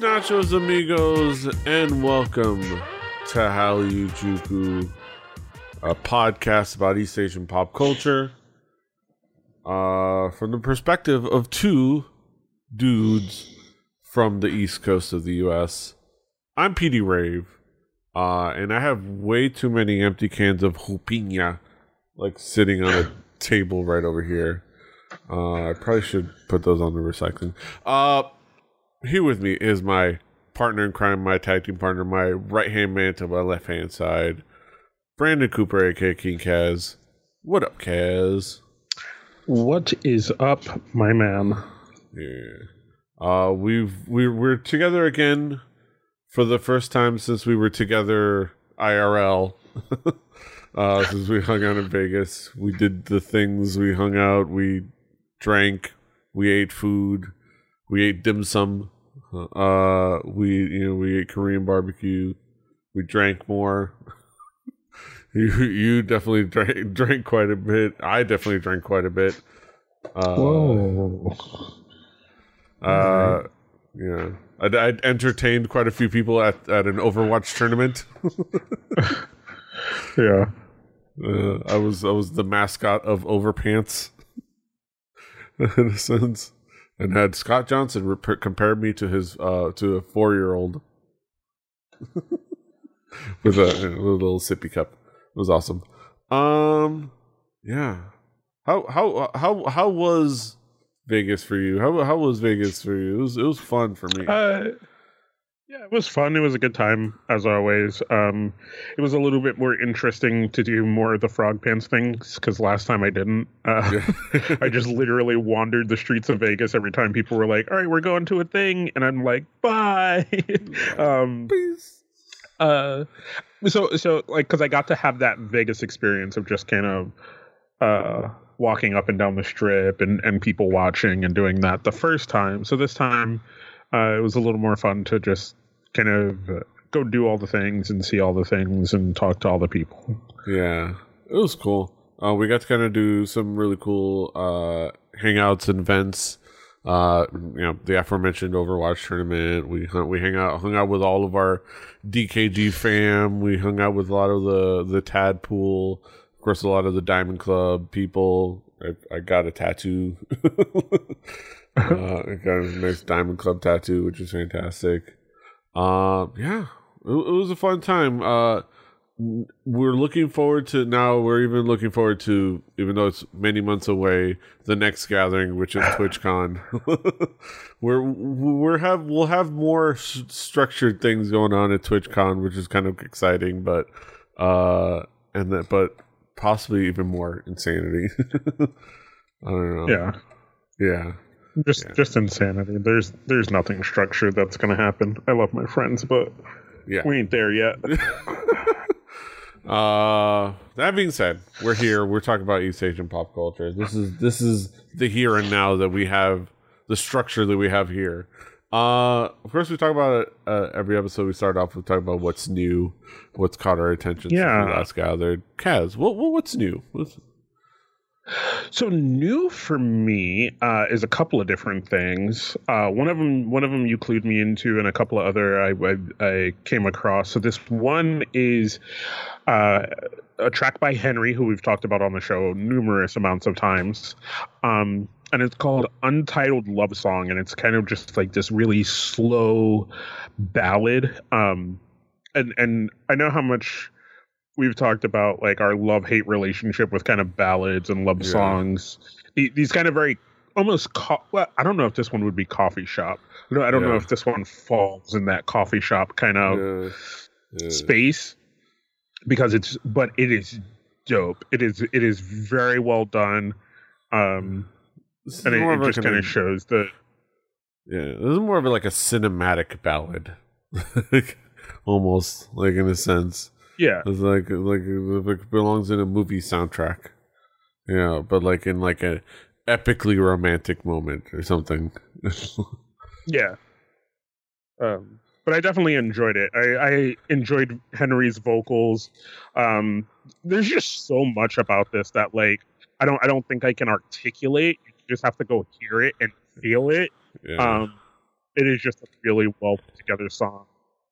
Nachos, amigos, and welcome to Hallyu Juku, a podcast about East Asian pop culture uh, from the perspective of two dudes from the East Coast of the U.S. I'm PD Rave, uh, and I have way too many empty cans of Jupina, like sitting on a table right over here. Uh, I probably should put those on the recycling. Uh, here with me is my partner in crime, my tag team partner, my right hand man to my left hand side, Brandon Cooper, aka King Kaz. What up, Kaz? What is up, my man? Yeah. Uh, we've we're we're together again for the first time since we were together IRL. uh, since we hung out in Vegas, we did the things. We hung out. We drank. We ate food we ate dim sum. Uh, we you know we ate Korean barbecue. We drank more. you you definitely drank drank quite a bit. I definitely drank quite a bit. Uh, Whoa. Uh, yeah. I, I entertained quite a few people at, at an Overwatch tournament. yeah. Uh, I was I was the mascot of Overpants in a sense and had Scott Johnson compare me to his uh to a four year old with a, a, little sippy cup. It was awesome. Um, yeah. How how how how was Vegas for you? How how was Vegas for you? It was it was fun for me. Uh, yeah, it was fun. It was a good time as always. Um, it was a little bit more interesting to do more of the frog pants things because last time I didn't. Uh, I just literally wandered the streets of Vegas every time people were like, "All right, we're going to a thing," and I'm like, "Bye." um, Peace. Uh, so so like because I got to have that Vegas experience of just kind of uh walking up and down the strip and and people watching and doing that the first time. So this time. Uh, it was a little more fun to just kind of uh, go do all the things and see all the things and talk to all the people. Yeah, it was cool. Uh, we got to kind of do some really cool uh, hangouts and events. Uh, you know, the aforementioned Overwatch tournament. We hung, we hang out, hung out with all of our DKG fam. We hung out with a lot of the the Tad pool. Of course, a lot of the Diamond Club people. I, I got a tattoo. uh, I got a nice Diamond Club tattoo, which is fantastic. Uh, yeah, it, it was a fun time. Uh, we're looking forward to now. We're even looking forward to, even though it's many months away, the next gathering, which is TwitchCon. we're we're have we'll have more s- structured things going on at TwitchCon, which is kind of exciting. But uh, and that, but possibly even more insanity. I don't know. Yeah, yeah. Just yeah. just insanity. There's there's nothing structured that's gonna happen. I love my friends, but yeah. we ain't there yet. uh that being said, we're here. We're talking about East Asian pop culture. This is this is the here and now that we have the structure that we have here. Uh, of course, we talk about it uh, every episode. We start off with talking about what's new, what's caught our attention yeah. since we last gathered. Kaz, what, what what's new? What's, so new for me uh, is a couple of different things. Uh, one of them, one of them, you clued me into, and a couple of other I, I, I came across. So this one is uh, a track by Henry, who we've talked about on the show numerous amounts of times, um, and it's called "Untitled Love Song," and it's kind of just like this really slow ballad. Um, and and I know how much we've talked about like our love hate relationship with kind of ballads and love yeah. songs. These kind of very almost co- well, I don't know if this one would be coffee shop. No, I don't yeah. know if this one falls in that coffee shop kind of yeah. space because it's but it is dope. It is it is very well done. Um and it, it just kind of shows that yeah, this is more of like a cinematic ballad. almost like in a sense. Yeah, it's like like it belongs in a movie soundtrack. Yeah, but like in like a epically romantic moment or something. yeah. Um, but I definitely enjoyed it. I, I enjoyed Henry's vocals. Um, there's just so much about this that like I don't I don't think I can articulate. You just have to go hear it and feel it. Yeah. Um, it is just a really well put together song.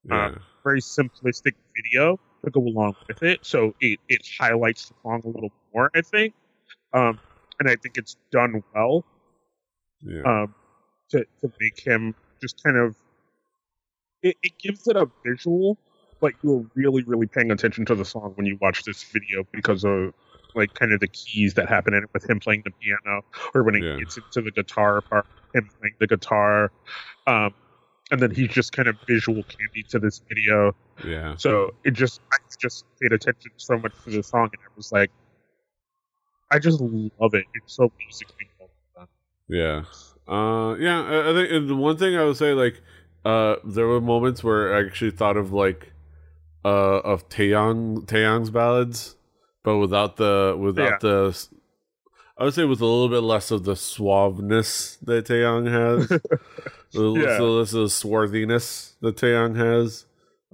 Yeah. Um, very simplistic video to go along with it, so it it highlights the song a little more. I think, um, and I think it's done well yeah. um, to to make him just kind of. It, it gives it a visual, but you're really really paying attention to the song when you watch this video because of like kind of the keys that happen in it with him playing the piano or when he Yeah. gets into the guitar part, him playing the guitar. Um, and then he's just kind of visual candy to this video. yeah. So it just I just paid attention so much to the song and I was like I just love it. It's so musically well done. Yeah. Uh yeah, I, I think and the one thing I would say like uh there were moments where I actually thought of like uh of Taeyang Taeyang's ballads, but without the without Yeah. the I would say with a little bit less of the suaveness that Taeyang has. Yeah. so of the swarthiness that Taeyang has.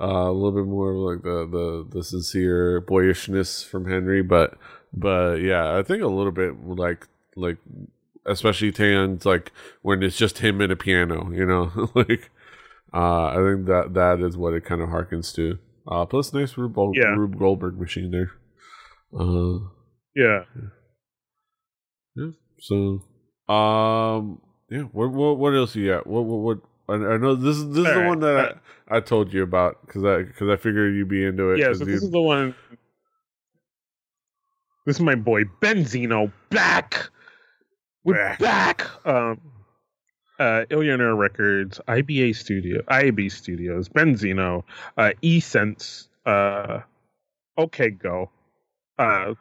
Uh, a little bit more of like the, the the sincere boyishness from Henry, but but yeah, I think a little bit like like especially Taeyang's like when it's just him and a piano, you know, like uh, I think that that is what it kind of harkens to. Uh, plus, nice Rube, Yeah. Rube Goldberg machine there. Uh, Yeah. yeah. So, um, yeah. What what what else you got? What what what? I, I know this is this is the right, one that uh, I, I told you about because I because I figured you'd be into it. Yeah, so this is the one This is my boy Beenzino back. We're Back. Um uh Illionaire Records, IBA Studio, IAB Studios, Beenzino, uh eSense, uh Okay Go. Uh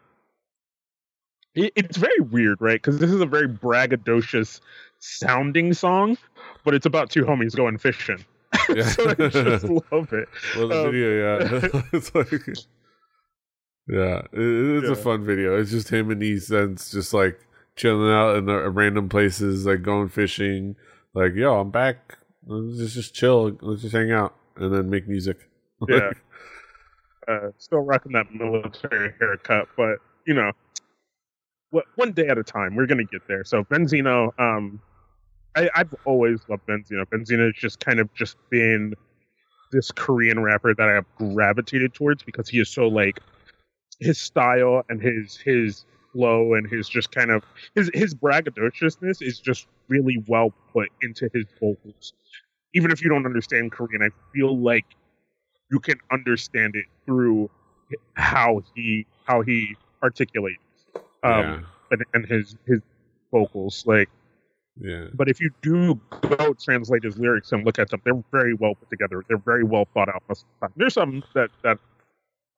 it, it's very weird, right? Because this is a very braggadocious sounding song, but it's about two homies going fishing. Yeah. so I just love it. well, the um, video, yeah, it's like, yeah, it, it's a fun video. It's just him and E-Sense just like chilling out in the random places, like going fishing. Like, yo, I'm back. Let's just just chill. Let's just hang out and then make music. Yeah. uh, still rocking that military haircut, but you know, what one day at a time. We're gonna get there. So Beenzino, um, I, I've always loved Beenzino. Beenzino has just kind of just been this Korean rapper that I have gravitated towards because he is so like his style and his his flow and his just kind of his his braggadociousness is just really well put into his vocals. Even if you don't understand Korean, I feel like you can understand it through how he how he articulates um and, and his his vocals like yeah, but if you do go translate his lyrics and look at them they're very well put together they're very well thought out most of the time there's some that that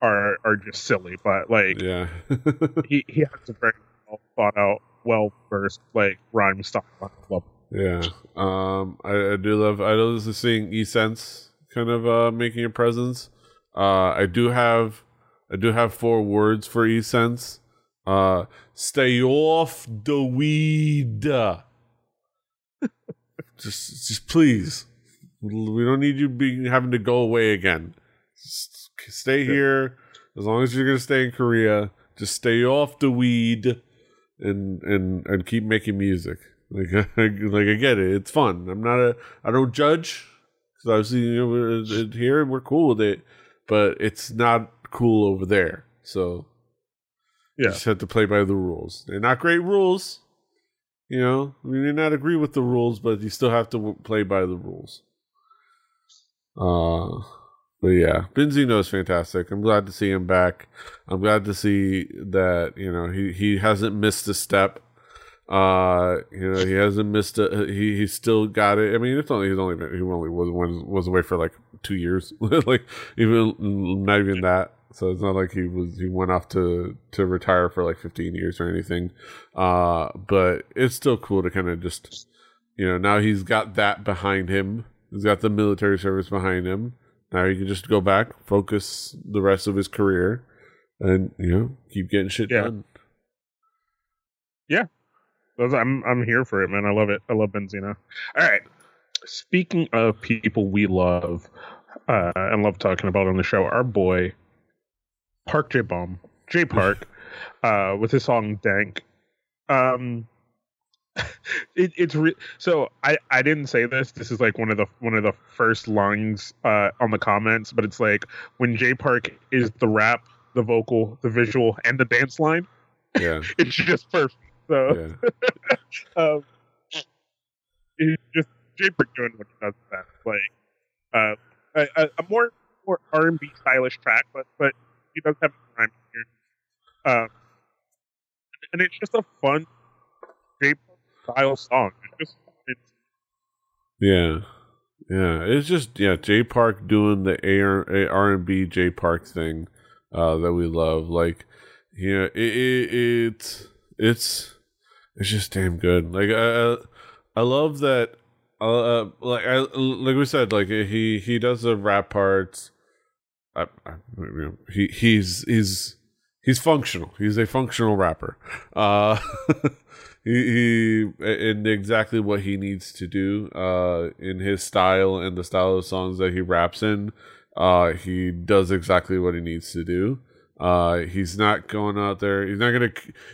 are are just silly but like yeah, he he has a very well thought out well versed like rhyme style I love it. yeah. Um, I, I do love. I love seeing E-Sense kind of uh making a presence. Uh, I do have, I do have four words for E-Sense. Uh, stay off the weed. Just, just please. We don't need you being having to go away again. Just stay here as long as you're gonna stay in Korea. Just stay off the weed and and and keep making music. Like like I get it. It's fun. I'm not a. I don't judge because obviously you know we're, here and we're cool with it, but it's not cool over there. So you Yeah. just have to play by the rules. They're not great rules. You know, we may not agree with the rules, but you still have to play by the rules. Uh, but yeah, Beenzino is fantastic. I'm glad to see him back. I'm glad to see that you know he he hasn't missed a step. Uh, you know he hasn't missed a. He he's still got it. I mean, it's only he's only been, he only was was away for like two years, like even not even that. So it's not like he was he went off to to retire for like 15 years or anything. Uh, but it's still cool to kind of just you know now he's got that behind him. He's got the military service behind him. Now he can just go back, focus the rest of his career, and you know keep getting shit done. Yeah. done. Those- I'm I'm here for it, man. I love it. I love Beenzino. All right. Speaking of people we love uh, and love talking about on the show, our boy Park J Bomb, Jay Park, uh, with his song "Dank." Um, it, it's re- so I I didn't say this. This is like one of the one of the first lines uh, on the comments, but it's like when Jay Park is the rap, the vocal, the visual, and the dance line. Yeah, it's just perfect. So, yeah. um, it's just Jay Park doing what he does best. Like uh, a, a, more more R and B stylish track, but but he does have time here. Um, and it's just a fun Jay style song. It's just it's, yeah, yeah. It's just yeah, Jay Park doing the R and B Jay Park thing uh, that we love. Like, yeah, it, it, it's it's it's just damn good. Like, I I love that. Uh, uh, like I like we said, like he he does the rap parts. I, I, he he's he's he's functional. He's a functional rapper. Uh, he, he in exactly what he needs to do uh, in his style and the style of songs that he raps in. Uh, he does exactly what he needs to do. Uh, he's not going out there. He's not gonna.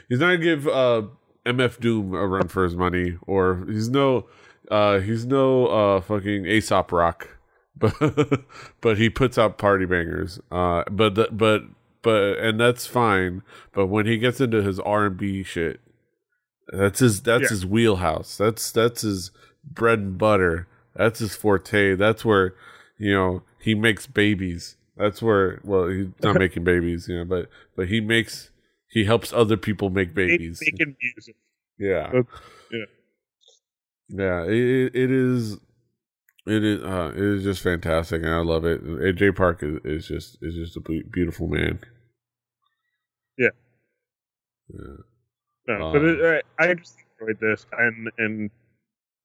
He's not gonna give uh, MF Doom a run for his money, or he's no. Uh, he's no uh, fucking Aesop Rock, but but he puts out party bangers. Uh, but the, but but and that's fine. But when he gets into his R and B shit, that's his that's yeah. his wheelhouse. That's that's his bread and butter. That's his forte. That's where you know he makes babies. That's where well he's not making babies, you know, but but he makes he helps other people make babies. Making music. Yeah. yeah. Yeah. It, it is. It is. Uh, it is just fantastic, and I love it. AJ Park is, is just is just a beautiful man. Yeah. Yeah. No, um, but it, I just enjoyed this, and and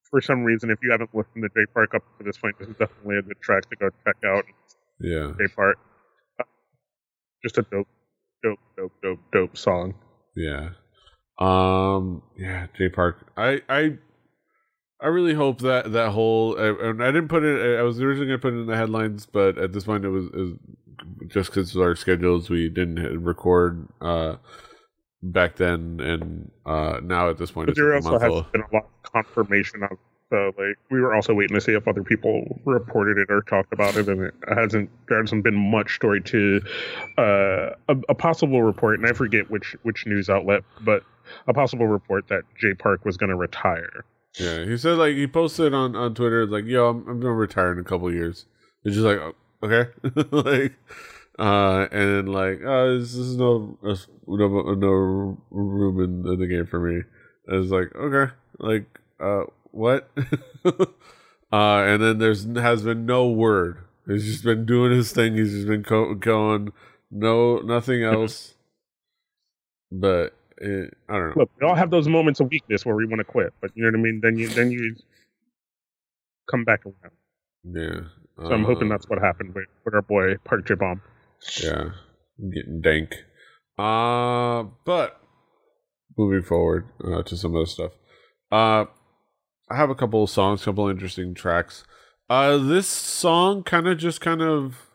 for some reason, if you haven't listened to Jay Park up to this point, this is definitely a good track to go check out. Yeah, Jay Park, uh, just a dope, dope, dope, dope, dope song. Yeah, um, yeah, Jay Park. I I I really hope that that whole and I didn't put it. I was originally gonna put it in the headlines, but at this point, it was, it was just because of our schedules, we didn't record. uh back then and uh now at this point but there also has been a lot of confirmation of uh, like we were also waiting to see if other people reported it or talked about it and it hasn't there hasn't been much story to uh a, a possible report and i forget which which news outlet but a possible report that jay park was going to retire yeah he said like he posted on on twitter like yo i'm, I'm gonna retire in a couple years it's just like okay like uh, and like, oh, this is no, no, no room in, in the game for me. And it's like, okay, like, uh, what? uh, and then there's has been no word. He's just been doing his thing. He's just been co- going, no, nothing else. but it, I don't know. Look, we all have those moments of weakness where we want to quit, but you know what I mean. Then you, then you come back around. Yeah. So I'm hoping uh, that's what happened with, with our boy Park Jaebeom. Yeah, I'm getting dank. Uh, but moving forward uh, to some other stuff. Uh, I have a couple of songs, couple of interesting tracks. Uh, this song kind of just kind of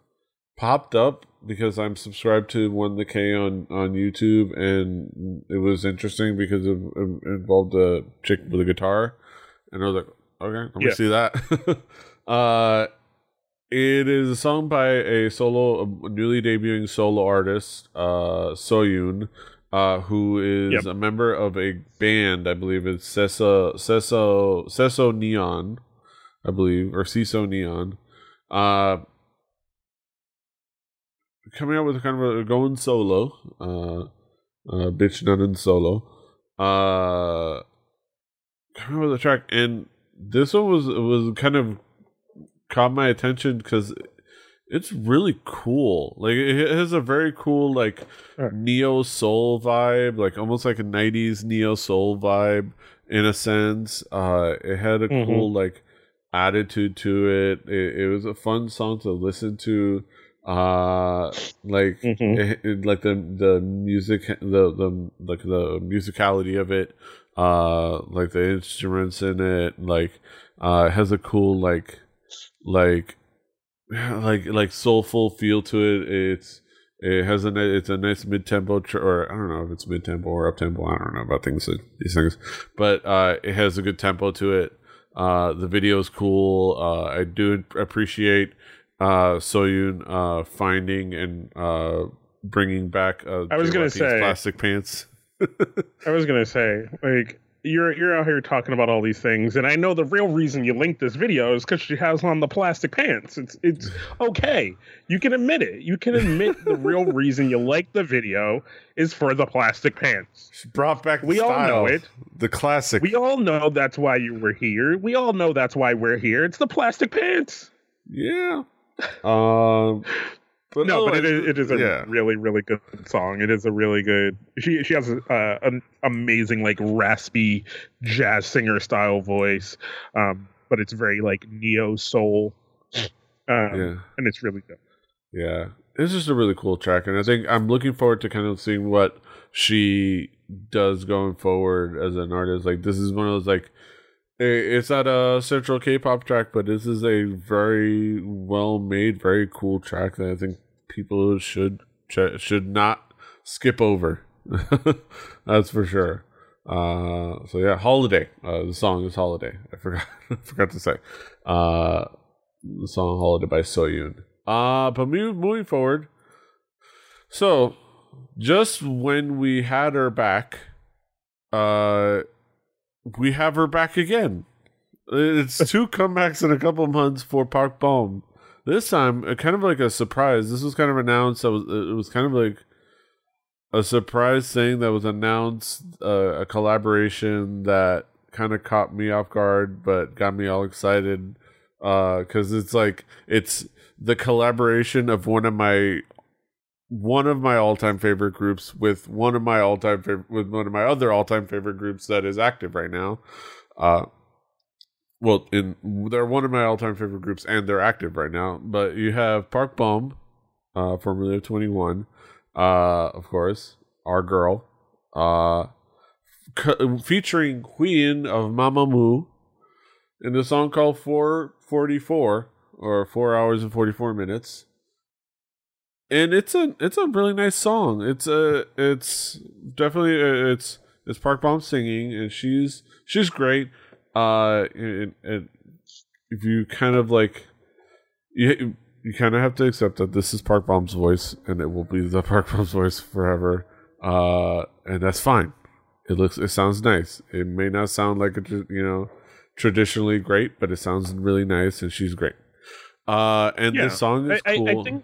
popped up because I'm subscribed to One the K on on YouTube, and it was interesting because it, it involved a chick with a guitar, and I was like, okay, let me yeah. see that. uh, it is a song by a solo, a newly debuting solo artist, uh, Soyun, uh, who is yep. a member of a band. I believe it's Seso Seso Seso Neon, I believe, or Ciso Neon. Uh, coming out with kind of a going solo, uh, uh, bitch none in solo. Uh, coming out with a track, and this one was was kind of caught my attention because it's really cool. Like it has a very cool like neo soul vibe, like almost like a '90s neo soul vibe in a sense. Uh, it had a mm-hmm. cool like attitude to it. it. it. was a fun song to listen to. Uh, like mm-hmm. it, it, like the the music, the the like the musicality of it. Uh, like the instruments in it, like uh, it has a cool like like like like soulful feel to it. It's It has a it's a nice mid tempo tr- or I don't know if it's mid tempo or up tempo. I don't know about things these things, but uh, it has a good tempo to it. Uh, the video is cool. Uh, I do appreciate uh, Soyun uh, finding and uh, bringing back. Uh, I was gonna say- plastic pants. I was gonna say, like, you're you're out here talking about all these things, and I know the real reason you linked this video is because she has on the plastic pants. It's it's okay. You can admit it. You can admit the real reason you like the video is for the plastic pants. She brought back. The We all know it. The classic. We all know that's why you were here. We all know that's why we're here. It's the plastic pants. yeah. Um. But no, but it otherwise, is, it is a yeah. really, really good song. It is a really good. She she has a, uh, an amazing like raspy jazz singer style voice, um, but it's very like neo soul, um, Yeah. and it's really good. Yeah, it's just a really cool track, and I think I'm looking forward to kind of seeing what she does going forward as an artist. Like this is one of those like i- it's not a central K-pop track, but this is a very well made, very cool track that I think people should should not skip over. That's for sure. Uh, so yeah, holiday. Uh, the song is holiday. I forgot. Forgot to say. Uh, the song holiday by Soyun. Uh, but moving forward. So, just when we had her back, uh, we have her back again. It's two comebacks in a couple months for Park Bom. This time, uh, kind of like a surprise. This was kind of announced. Was it was kind of like a surprise thing that was announced. Uh, a collaboration that kind of caught me off guard, but got me all excited. Because it's like it's the collaboration of one of my one of my all-time favorite groups with one of my all-time favorite with one of my other all-time favorite groups that is active right now. Uh well, in they're one of my all-time favorite groups and they're active right now. But you have Park Bom, uh, formerly of 2NE1, uh, of course, our girl, uh, featuring Wheein of Mamamoo in the song called 444 or 4 hours and 44 minutes and it's a it's a really nice song. It's a it's definitely a, it's it's park bom singing and she's she's great. Uh and, and if you kind of like you you kind of have to accept that this is park bom's voice and it will be the park bom's voice forever. Uh and that's fine. It looks it sounds nice. It may not sound like a you know traditionally great but it sounds really nice and she's great. Uh and Yeah. this song is I, I, cool. I think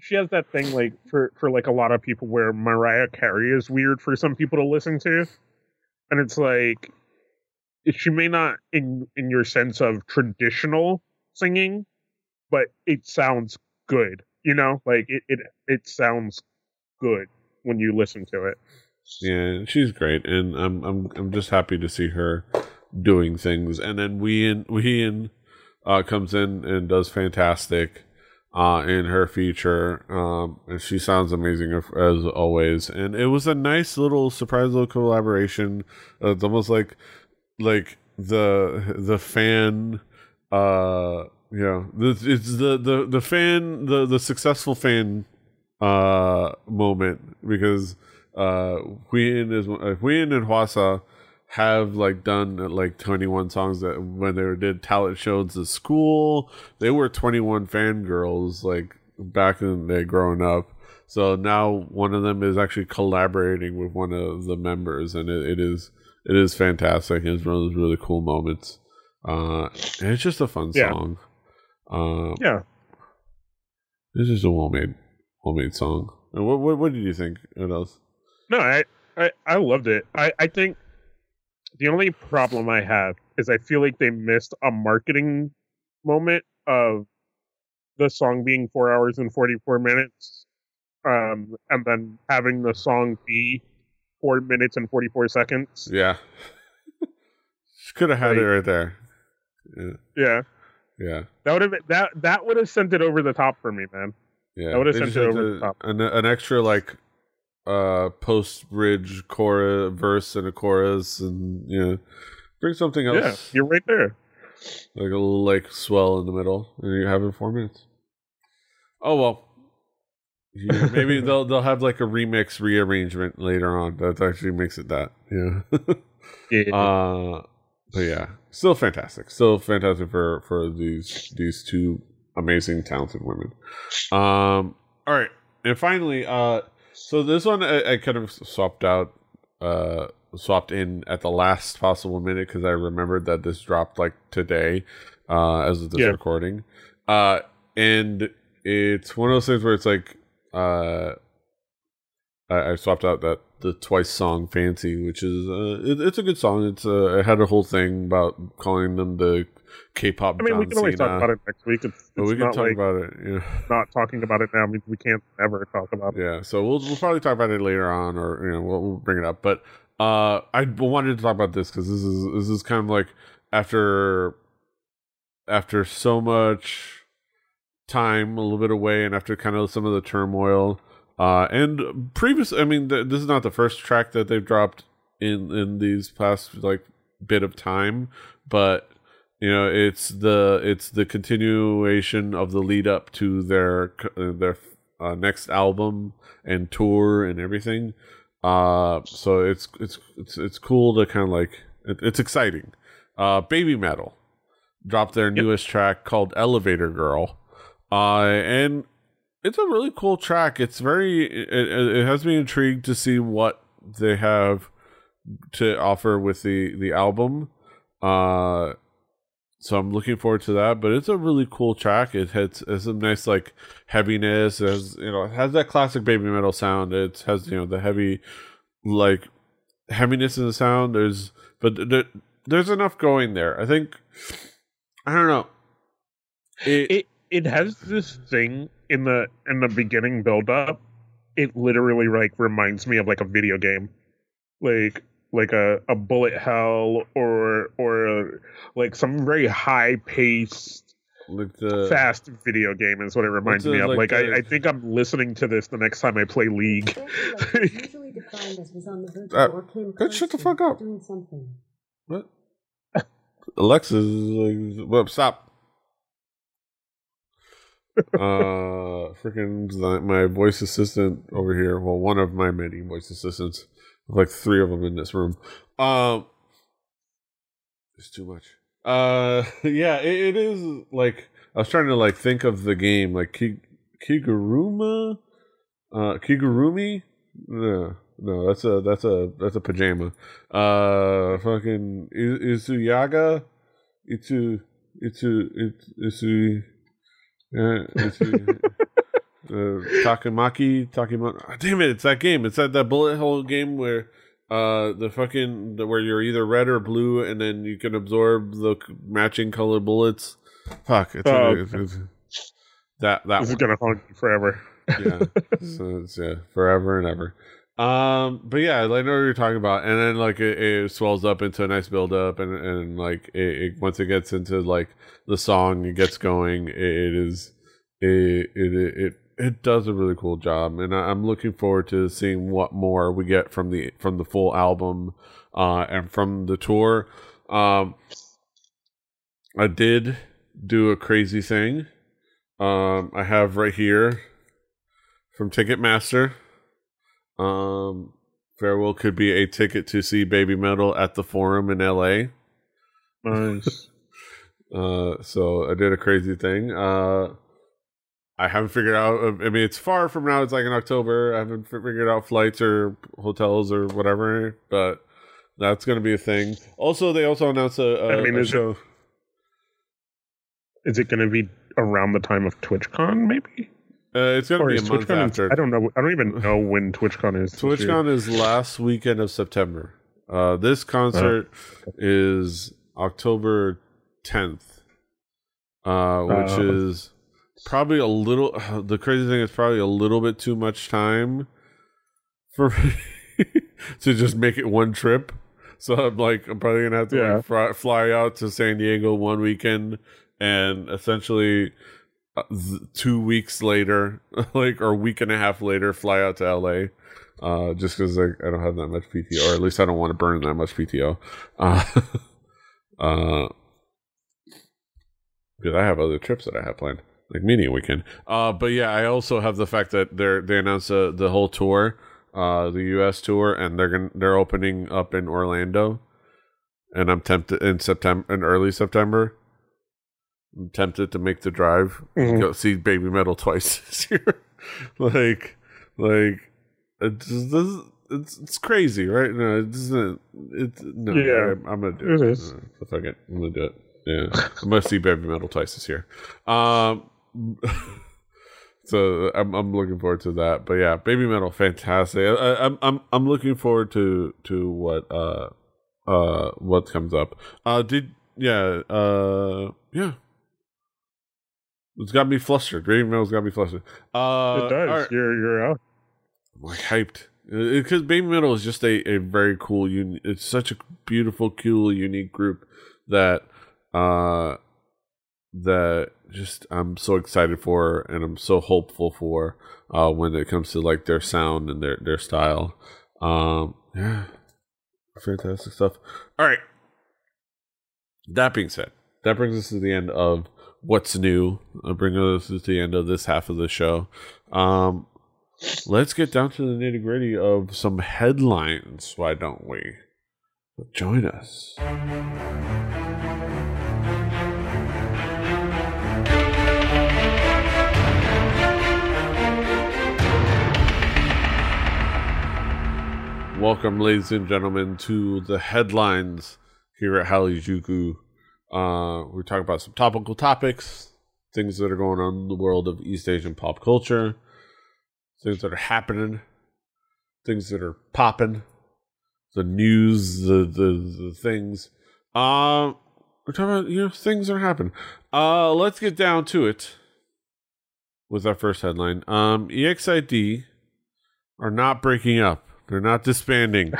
she has that thing like for for like a lot of people where Mariah Carey is weird for some people to listen to, and it's like she may not in in your sense of traditional singing, but it sounds good. You know, like it it it sounds good when you listen to it. Yeah, she's great, and I'm I'm I'm just happy to see her doing things. And then Wheein Wheein uh, comes in and does fantastic uh, in her feature, um, and she sounds amazing as always. And it was a nice little surprise little collaboration. Uh, it's almost like like the the fan uh the, it's the the the fan the the successful fan uh moment because uh Wheein is uh, Wheein and Hwasa have like done like 2NE1 songs that when they were did talent shows at school. They were 2NE1 fangirls like back in the day growing up. So now one of them is actually collaborating with one of the members and it, it is it is fantastic. It's one of those really cool moments. Uh and it's just a fun Yeah. song. Uh Yeah, this is a well made well made song. And what, what what did you think? What else? No, I I, I loved it. I I think the only problem I have is I feel like they missed a marketing moment of the song being four hours and 44 minutes um and then having the song be four minutes and 44 seconds. Yeah. Could have had it right there. Yeah. Yeah. Yeah. That would have that that would have sent it over the top for me man. Yeah, I would've They sent it over to- the top. An, an extra like uh post bridge chorus verse and a chorus and you know bring something else yeah you're right there like a little like swell in the middle and you have it four minutes. Oh well. Yeah, maybe they'll they'll have like a remix rearrangement later on that actually makes it that. Yeah. Yeah. Uh, but yeah, still fantastic. Still fantastic for for these these two amazing talented women. Um, all right, and finally, uh, so this one I, I kind of swapped out, uh, swapped in at the last possible minute because I remembered that this dropped like today, uh, as of this Yeah. recording, uh, and it's one of those things where it's like, uh, I, I swapped out that the twice song fancy which is uh it, it's a good song it's uh it had a whole thing about calling them the k-pop I mean, we can always talk about it next week. It's, but we can talk like about it yeah not talking about it now means we can't ever talk about it. yeah so we'll we'll probably talk about it later on or you know we'll, we'll bring it up but uh i wanted to talk about this because this is this is kind of like after after so much time a little bit away and after kind of some of the turmoil uh and previous i mean th- this is not the first track that they've dropped in in these past like bit of time but you know it's the it's the continuation of the lead up to their uh, their uh, next album and tour and everything. Uh so it's it's it's it's cool to kind of like it, it's exciting. Uh baby metal dropped their newest track called elevator girl. Uh and it's a really cool track. It's very it, it it has me intrigued to see what they have to offer with the the album. Uh so i'm looking forward to that but it's a really cool track. It has, has some nice like heaviness it has you know it has that classic baby metal sound. It has you know the heavy like heaviness in the sound. There's but th- there's enough going there. I think i don't know. It, It it has this thing in the in the beginning build up. It literally like reminds me of like a video game, like like a, a bullet hell or or like some very high paced like the fast video game is what it reminds What's me of. like Like, the- I, I think I'm listening to this the next time I play League. usually defined as was on the verge Uh, of or came shut the fuck up. Doing something. What? Alexa is like, well, stop. uh, freaking my voice assistant over here. Well, one of my many voice assistants, like three of them in this room. Um, it's too much. Uh, yeah, it, it is like I was trying to like think of the game, like Ki- Kiguruma, uh, Kigurumi. No, no, that's a that's a that's a pajama. Uh, fucking Izuyaga, Itsu, Itsu, Itsu, Itsu, uh, Itsu uh, Takamaki, Takamaki. Damn it! It's that game. It's that that bullet hole game where uh the fucking where you're either red or blue, and then you can absorb the matching color bullets. Fuck! It's, Oh, it's- it's- that that this is gonna haunt you forever. yeah. so it's yeah, forever and ever. Um, but yeah, I know what you're talking about, and then like it, it swells up into a nice build up, and and like it, it once it gets into like the song, it gets going. It, it is it, it it it does a really cool job, and I, I'm looking forward to seeing what more we get from the from the full album, uh, and from the tour. Um, I did do a crazy thing. Um, I have right here from Ticketmaster. Um, farewell could be a ticket to see Baby Metal at the Forum in L.A. Nice. Uh, so I did a crazy thing. Uh, I haven't figured out. I mean, it's far from now. It's like in October. I haven't figured out flights or hotels or whatever, but that's going to be a thing. Also, they also announced a, a, I mean, a is it- show. Is it gonna be around the time of TwitchCon, maybe? Uh, it's going to be a is month TwitchCon? after. I don't know. I don't even know when TwitchCon is. TwitchCon is last weekend of September. Uh, this concert is October 10th, uh, which Oh. is probably a little. The crazy thing is probably a little bit too much time for me to just make it one trip. So I'm like, I'm probably gonna have to Yeah. like fly, fly out to San Diego one weekend and essentially uh, two weeks later, like or a week and a half later, fly out to LA. Uh, just because like, I don't have that much PTO, or at least I don't want to burn that much PTO. Uh, uh, because I have other trips that I have planned. Like media weekend. Uh, but yeah, I also have the fact that they're they announced uh, the whole tour, uh, the U.S. tour, and they're gonna they're opening up in Orlando, and I'm tempted in September, in early September. I'm tempted to make the drive, Mhm. go see Baby Metal twice this year. like, like it's. It's, it's crazy, right? No, it doesn't. It's no. Yeah, I'm, I'm gonna do it. it is. Fuck it, I'm gonna do it. Yeah, I'm gonna see Baby Metal twice this year. Um, so I'm I'm looking forward to that. But yeah, Baby Metal, fantastic. I, I, I'm I'm I'm looking forward to to what uh uh what comes up. Uh, did yeah uh yeah. It's got me flustered. Baby Metal's got me flustered. Uh, it does. right. You're you're out. I'm like hyped because Baby Metal is just a, a very cool. Un- it's such a beautiful, cool, unique group that uh that just I'm so excited for and I'm so hopeful for uh when it comes to like their sound and their their style. Um yeah. Fantastic stuff. All right. That being said, that brings us to the end of what's new. Uh, bring us to the end of this half of the show. Um let's get down to the nitty gritty of some headlines. Why don't we? Join us. Welcome, ladies and gentlemen, to the headlines here at Hallyu Juku. Uh, we're talking about some topical topics, things that are going on in the world of East Asian pop culture, things that are happening, things that are popping, the news, the the, the things. Uh, we're talking about you know things that are happening. Uh, let's get down to it with our first headline. Um, EXID are not breaking up. They're not disbanding.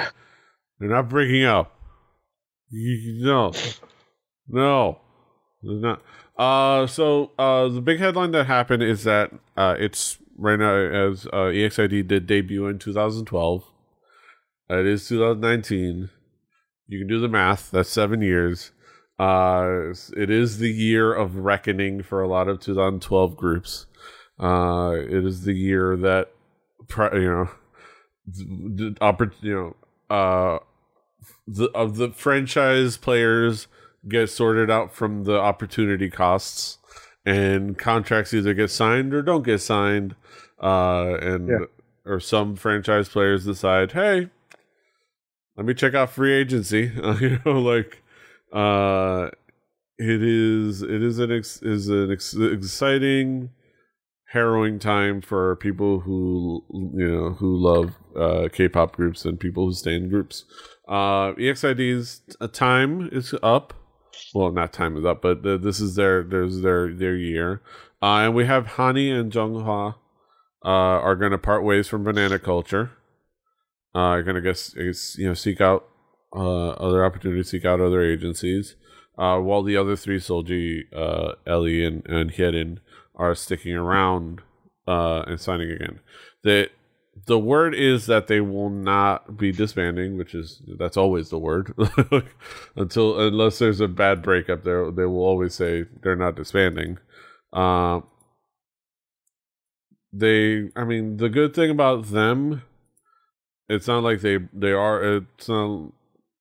They're not breaking up. You- No, no, they're not. Uh, so uh, the big headline that happened is that uh, it's right now as uh, EXID did debut in 2012. It is 2019. You can do the math. That's seven years. Uh, it is the year of reckoning for a lot of 2012 groups. Uh, it is the year that, you know, the, the you know, uh, the of the franchise players get sorted out from the opportunity costs, and contracts either get signed or don't get signed. Uh, and Yeah. or some franchise players decide, hey, let me check out free agency. you know, like uh, it is it is an ex- is an ex- exciting harrowing time for people who you know who love uh, K-pop groups and people who stay in groups. Uh, EXID's time is up. Well, not time is up, but th- this is their there's their their year, uh, and we have Hani and Junghwa uh, are going to part ways from Banana Culture. Uh, are going to guess you know seek out uh, other opportunities, seek out other agencies. Uh, while the other three, Solji, uh, Ellie, and and are sticking around uh, and signing again. The the word is that they will not be disbanding, which is that's always the word. Until unless there's a bad breakup, there they will always say they're not disbanding. Uh, they, I mean, the good thing about them, it's not like they they are. It's not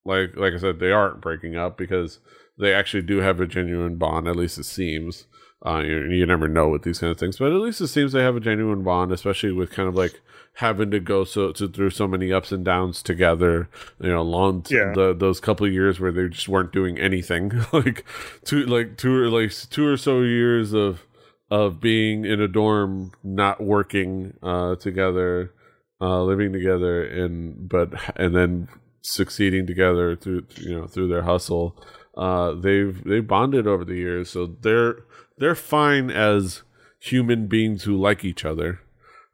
like like I said, they aren't breaking up because they actually do have a genuine bond. At least it seems. Uh, you, you never know with these kind of things, but at least it seems they have a genuine bond, especially with kind of like having to go so to, through so many ups and downs together. You know, long t- Yeah. the, those couple of years where they just weren't doing anything, like two like two or like two or so years of of being in a dorm, not working uh, together, uh, living together, and but and then succeeding together through you know through their hustle. Uh, they've they've bonded over the years, so they're they're fine as human beings who like each other.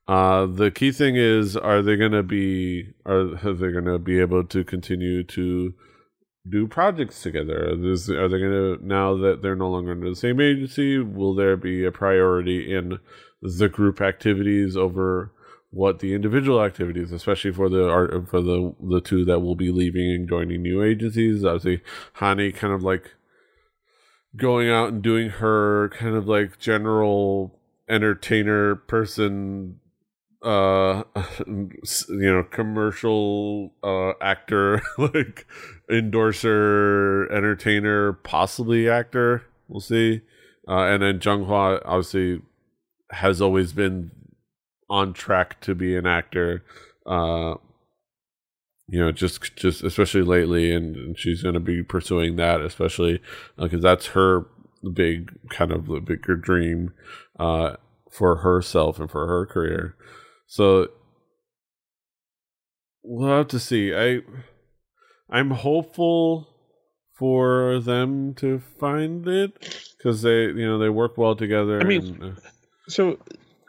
Uh, the key thing is, are they going to be are, are they going to be able to continue to do projects together? Are, they going to now that they're no longer under the same agency? Will there be a priority in the group activities over what the individual activities, especially for the art for the the two that will be leaving and joining new agencies? Obviously, Hani kind of like going out and doing her kind of like general entertainer person uh you know commercial uh actor like endorser entertainer possibly actor. We'll see. Uh and then Junghwa obviously has always been on track to be an actor. Uh you know just just especially lately and, and she's going to be pursuing that especially because uh, that's her big kind of bigger dream uh for herself and for her career so we'll have to see. I I'm hopeful for them to find it because they you know they work well together. I mean, and, uh, so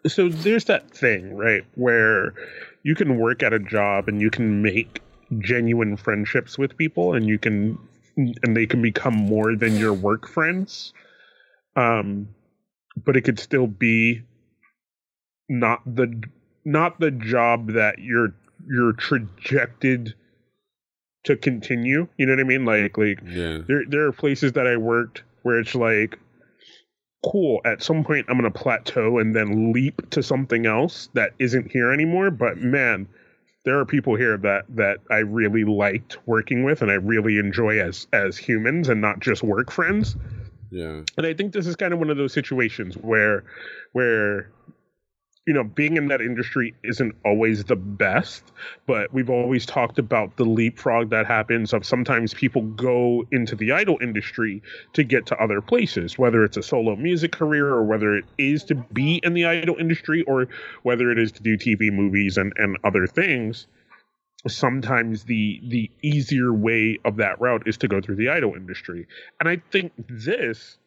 so there's that thing right where you can work at a job and you can make genuine friendships with people and you can and they can become more than your work friends um but it could still be not the not the job that you're you're trajected to continue. You know what I mean? Like like yeah. there there are places that I worked where it's like cool, at some point I'm gonna plateau and then leap to something else that isn't here anymore. But man, there are people here that that I really liked working with and I really enjoy as as humans and not just work friends. Yeah. And I think this is kind of one of those situations where where you know, being in that industry isn't always the best, but we've always talked about the leapfrog that happens of sometimes people go into the idol industry to get to other places, whether it's a solo music career or whether it is to be in the idol industry or whether it is to do TV movies and, and other things. Sometimes the the easier way of that route is to go through the idol industry. And I think this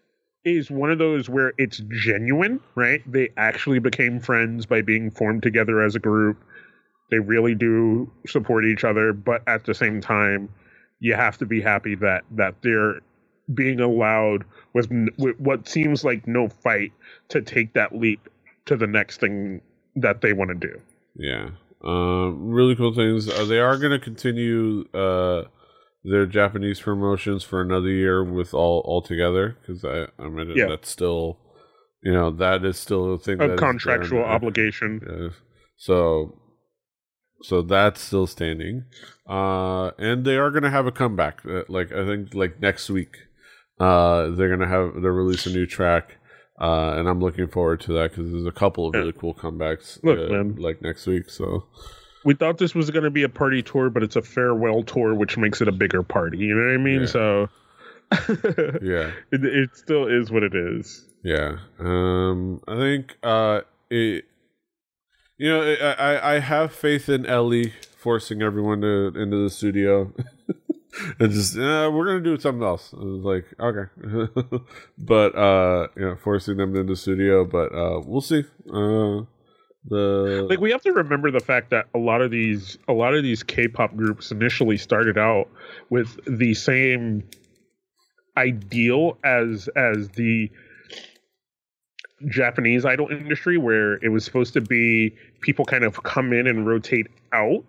is one of those where it's genuine, right? They actually became friends by being formed together as a group. They really do support each other, but at the same time, you have to be happy that that they're being allowed with, with what seems like no fight to take that leap to the next thing that they want to do. Yeah. Uh, really cool things. Uh, they are going to continue uh, their Japanese promotions for another year with all all together because I I mean yeah. that's still you know that is still a thing a contractual obligation. Yeah. So so that's still standing, uh, and they are going to have a comeback. Uh, like I think like next week, uh, they're going to have they release a new track. Uh, and I'm looking forward to that because there's a couple of really cool comebacks Look, uh, like next week. So we thought this was going to be a party tour, but it's a farewell tour, which makes it a bigger party. You know what I mean? Yeah. So yeah, it, it still is what it is. Yeah. Um, I think uh, it. You know, I I have faith in Ellie forcing everyone to into the studio. and just uh, we're gonna do something else. Like, okay, but uh, you know, forcing them into the studio, but uh, we'll see. Uh, the like we have to remember the fact that a lot of these a lot of these K-pop groups initially started out with the same ideal as as the Japanese idol industry where it was supposed to be people kind of come in and rotate out,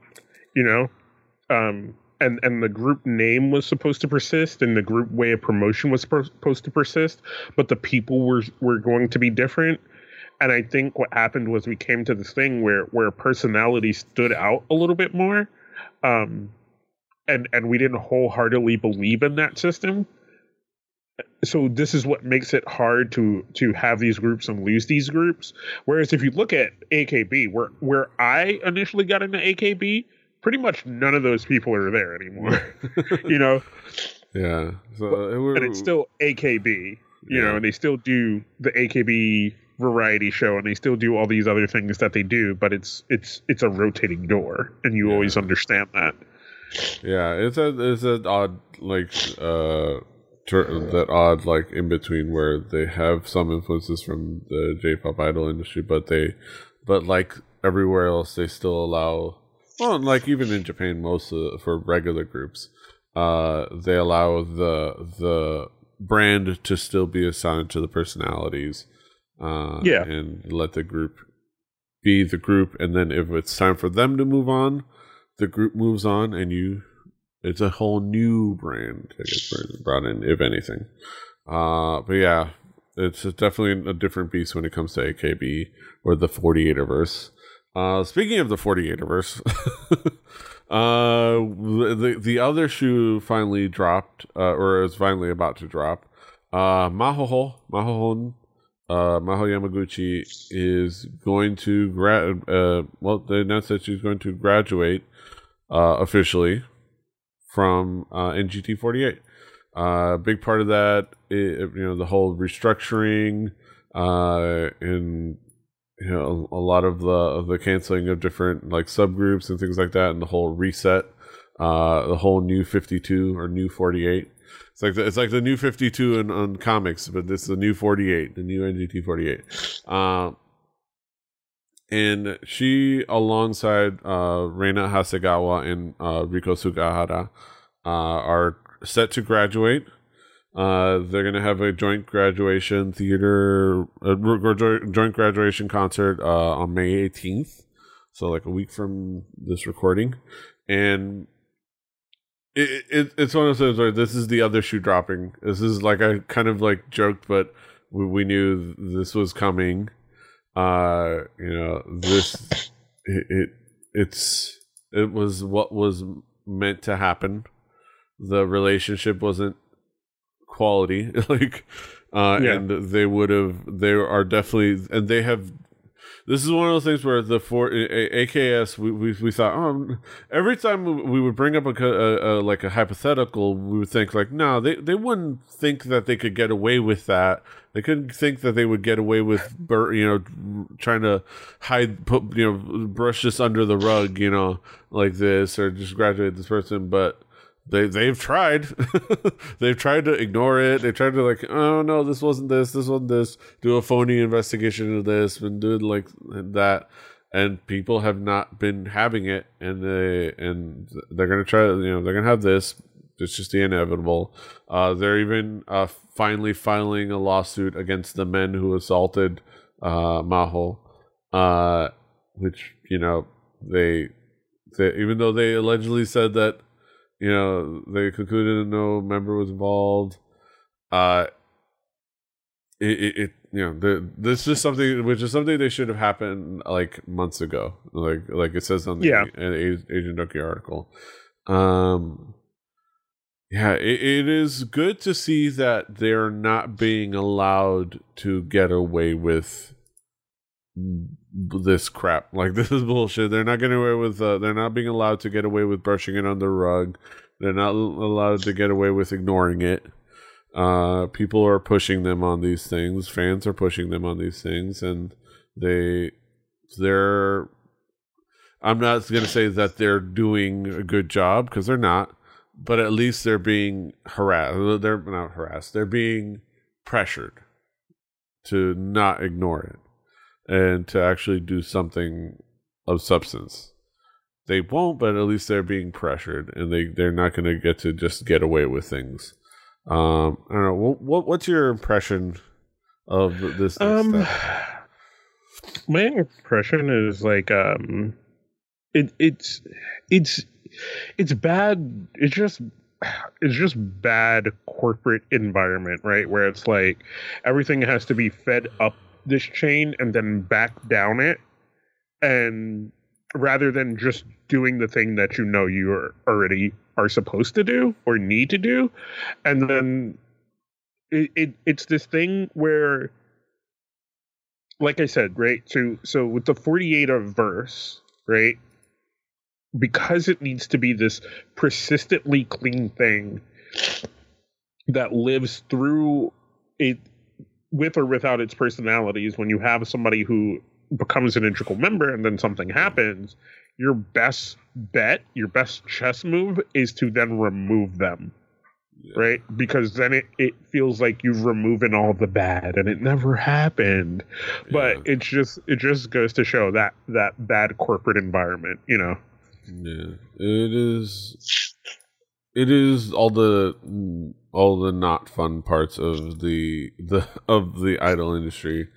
you know. Um and and the group name was supposed to persist and the group way of promotion was supposed to persist, but the people were were going to be different and I think what happened was we came to this thing where where personality stood out a little bit more, um, and and we didn't wholeheartedly believe in that system. So this is what makes it hard to to have these groups and lose these groups. Whereas if you look at AKB, where where I initially got into AKB, pretty much none of those people are there anymore. you know. Yeah. So but, and it's still AKB. You yeah. know, and they still do the AKB variety show and they still do all these other things that they do but it's it's it's a rotating door and you yeah. always understand that yeah it's a it's an odd like uh ter- that odd like in between where they have some influences from the j-pop idol industry but they but like everywhere else they still allow well like even in japan most of, for regular groups uh they allow the the brand to still be assigned to the personalities uh, yeah, and let the group be the group, and then if it's time for them to move on, the group moves on, and you it's a whole new brand that gets brought in, if anything. Uh, but yeah, it's definitely a different beast when it comes to AKB or the 48verse. Uh, speaking of the 48verse, uh, the the other shoe finally dropped, uh, or is finally about to drop. Uh, Mahoho Mahohon uh, Maho Yamaguchi is going to grad. Uh, well, they announced that she's going to graduate uh, officially from uh, NGT 48. A uh, big part of that, is, you know, the whole restructuring uh, and you know a, a lot of the of the canceling of different like subgroups and things like that, and the whole reset, uh, the whole new 52 or new 48 it's like the, it's like the new 52 in, on comics, but this is the new 48, the new NGT 48. Uh, and she, alongside uh, Reina Hasegawa and uh, Riko Sugahara, uh, are set to graduate. Uh, they're going to have a joint graduation theater, a joint graduation concert uh, on May 18th. So, like a week from this recording. And it, it, it's one of those things where this is the other shoe dropping. This is like I kind of like joked, but we, we knew this was coming. Uh, you know, this it, it it's it was what was meant to happen. The relationship wasn't quality, like, uh, yeah. and they would have. They are definitely, and they have this is one of those things where the for AKS we, we, we thought oh every time we would bring up a, a, a, like a hypothetical we would think like no they they wouldn't think that they could get away with that. They couldn't think that they would get away with you know trying to hide put you know brush this under the rug you know like this or just graduate this person. But they they've tried. They've tried to ignore it. They tried to like oh no this wasn't this this wasn't this. Do a phony investigation of this and do like that. And people have not been having it. And they and they're gonna try you know they're gonna have this. It's just the inevitable. Uh they're even uh finally filing a lawsuit against the men who assaulted uh maho uh which you know they they even though they allegedly said that you know, they concluded no member was involved. Uh, it, it, it you know, the, this is something which is something they should have happened like months ago, like like it says on the yeah. Asian Junkie article. Um, yeah, it, it is good to see that they're not being allowed to get away with this crap. Like this is bullshit. They're not getting away with. Uh, they're not being allowed to get away with brushing it under the rug. They're not allowed to get away with ignoring it. Uh, people are pushing them on these things. Fans are pushing them on these things, and they they're. I'm not going to say that they're doing a good job because they're not, but at least they're being harassed. They're not harassed. They're being pressured to not ignore it and to actually do something of substance. They won't, but at least they're being pressured, and they they're not going to get to just get away with things. Um, I don't know. What, what what's your impression of this? Um, my impression is like um, it it's it's it's bad. It's just it's just bad corporate environment, right? Where it's like everything has to be fed up this chain and then back down it and rather than just doing the thing that you know you are already are supposed to do or need to do and then it, it it's this thing where like i said right so so with the 48 of verse right because it needs to be this persistently clean thing that lives through it with or without its personalities, when you have somebody who becomes an integral member and then something happens, your best bet, your best chess move is to then remove them. Yeah. Right? Because then it, it feels like you've removing all the bad and it never happened. Yeah. But it's just it just goes to show that that bad corporate environment, you know. Yeah. It is it is all the all the not fun parts of the the of the idol industry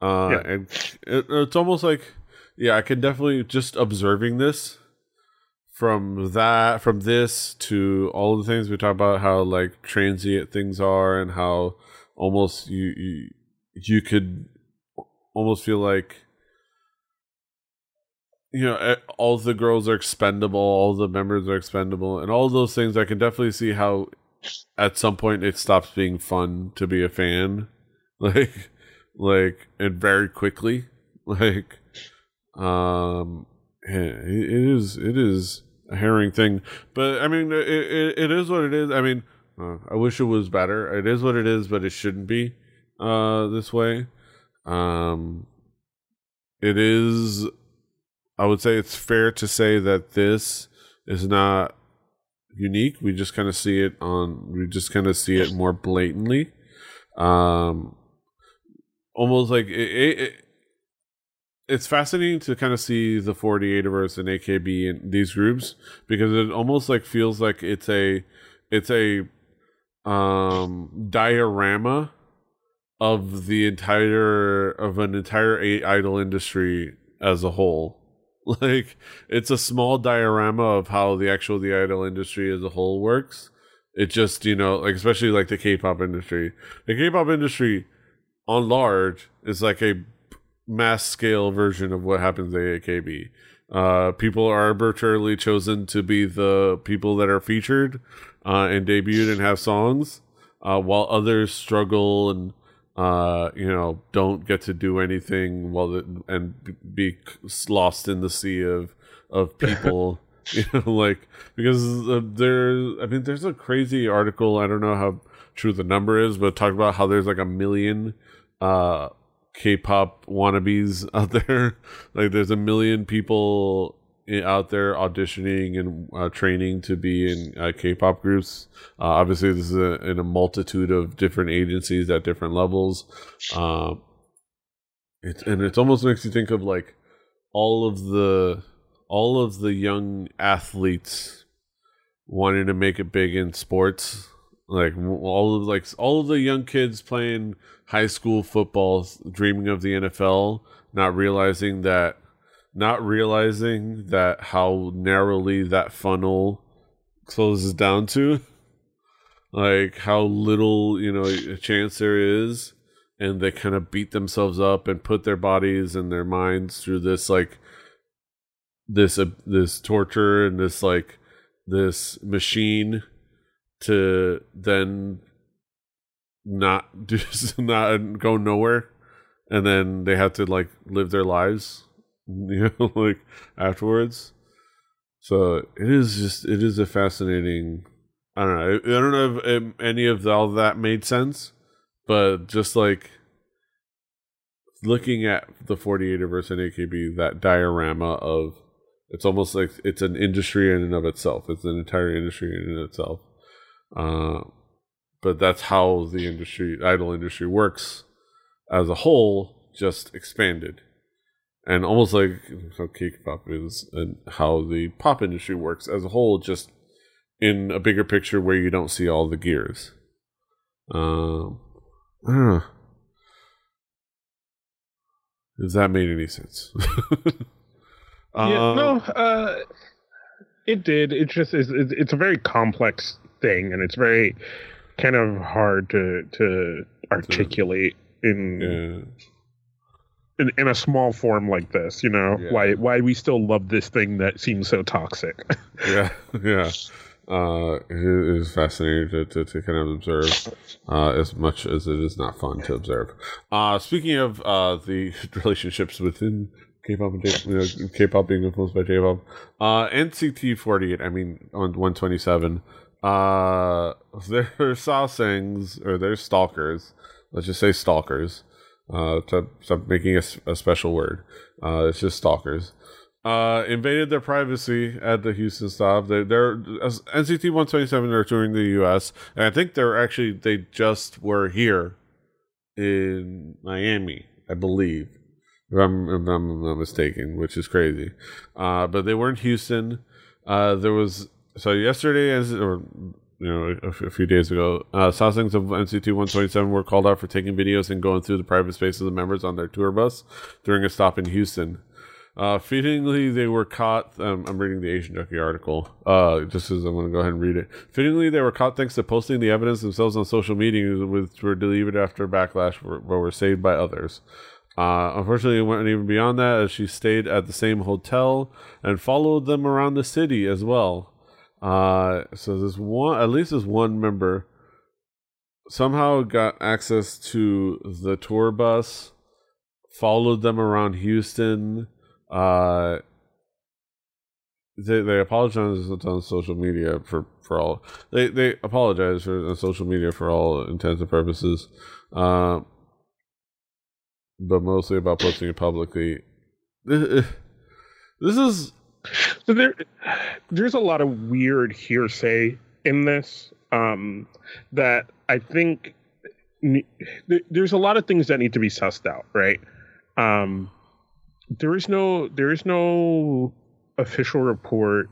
uh yeah. and it, it's almost like yeah i can definitely just observing this from that from this to all the things we talk about how like transient things are and how almost you you, you could almost feel like you know eh, all the girls are expendable all the members are expendable and all those things i can definitely see how at some point it stops being fun to be a fan. Like like and very quickly. Like um it is it is a herring thing. But i mean it, it, it is what it is. I mean uh, i wish it was better. It is what it is but it shouldn't be uh this way. Um it is i would say it's fair to say that this is not unique. We just kind of see it on we just kind of see it more blatantly. Um almost like it, it, it's fascinating to kind of see the 48verse and AKB and these groups because it almost like feels like it's a it's a um diorama of the entire of an entire idol industry as a whole like it's a small diorama of how the actual the idol industry as a whole works it just you know like especially like the k-pop industry the k-pop industry on large is like a mass scale version of what happens at AKB. Uh, people are arbitrarily chosen to be the people that are featured uh, and debuted and have songs, uh, while others struggle and uh, you know don't get to do anything while the, and be lost in the sea of of people. you know, like because there, I mean, there's a crazy article. I don't know how true the number is, but talk about how there's like a million uh K-pop wannabes out there. like there's a million people out there auditioning and uh, training to be in uh, K-pop groups. Uh, obviously, this is a, in a multitude of different agencies at different levels. Uh, it's and it almost makes you think of like all of the all of the young athletes wanting to make it big in sports like all of like all of the young kids playing high school football dreaming of the NFL not realizing that not realizing that how narrowly that funnel closes down to. Like how little you know a chance there is and they kind of beat themselves up and put their bodies and their minds through this like this uh, this torture and this like this machine to then not do not go nowhere. And then they have to like live their lives you know like afterwards. So it is just it is a fascinating i don't know i don't know if, if any of all that made sense but just like looking at the 48verse and akb that diorama of it's almost like it's an industry in and of itself. It's an entire industry in and itself. Uh, but that's how the industry, idol industry, works as a whole, just expanded, and almost like how K-pop is, and how the pop industry works as a whole, just in a bigger picture where you don't see all the gears. Um, I don't know if that made any sense. yeah, um, no, uh, it did. It just is. It's a very complex thing, and it's very kind of hard to to articulate in. Yeah. In, in a small form like this, you know, yeah. why why we still love this thing that seems so toxic. yeah, yeah. Uh, it is fascinating to, to, to kind of observe uh, as much as it is not fun to observe. Uh, speaking of uh, the relationships within K-pop and J- you know, K-pop being influenced by J-pop, uh, NCT 48, I mean, on 127, uh, their sasaengs or their stalkers. Let's just say stalkers. Uh, to stop making a, a special word. Uh, it's just stalkers. Uh, invaded their privacy at the Houston stop. They, they're NCT 127 are touring the U.S. and I think they're actually they just were here in Miami, I believe, if I'm, if I'm not mistaken, which is crazy. Uh, but they were in Houston. Uh, there was so yesterday, as or you know, a, few days ago, uh, of NCT 127 were called out for taking videos and going through the private space of the members on their tour bus during a stop in Houston. Uh, fittingly, they were caught. Um, I'm reading the Asian Junkie article. Uh, just as I'm going to go ahead and read it. Fittingly, they were caught thanks to posting the evidence themselves on social media, which were deleted after backlash, but were saved by others. Uh, unfortunately, it went even beyond that as she stayed at the same hotel and followed them around the city as well. Uh, so this one, at least this one member, somehow got access to the tour bus, followed them around Houston. Uh, they they apologize on social media for for all they they apologize for on social media for all intents and purposes. Uh, but mostly about posting it publicly. This is so there. There's a lot of weird hearsay in this um, that I think there's a lot of things that need to be sussed out, right? Um, there is no there is no official report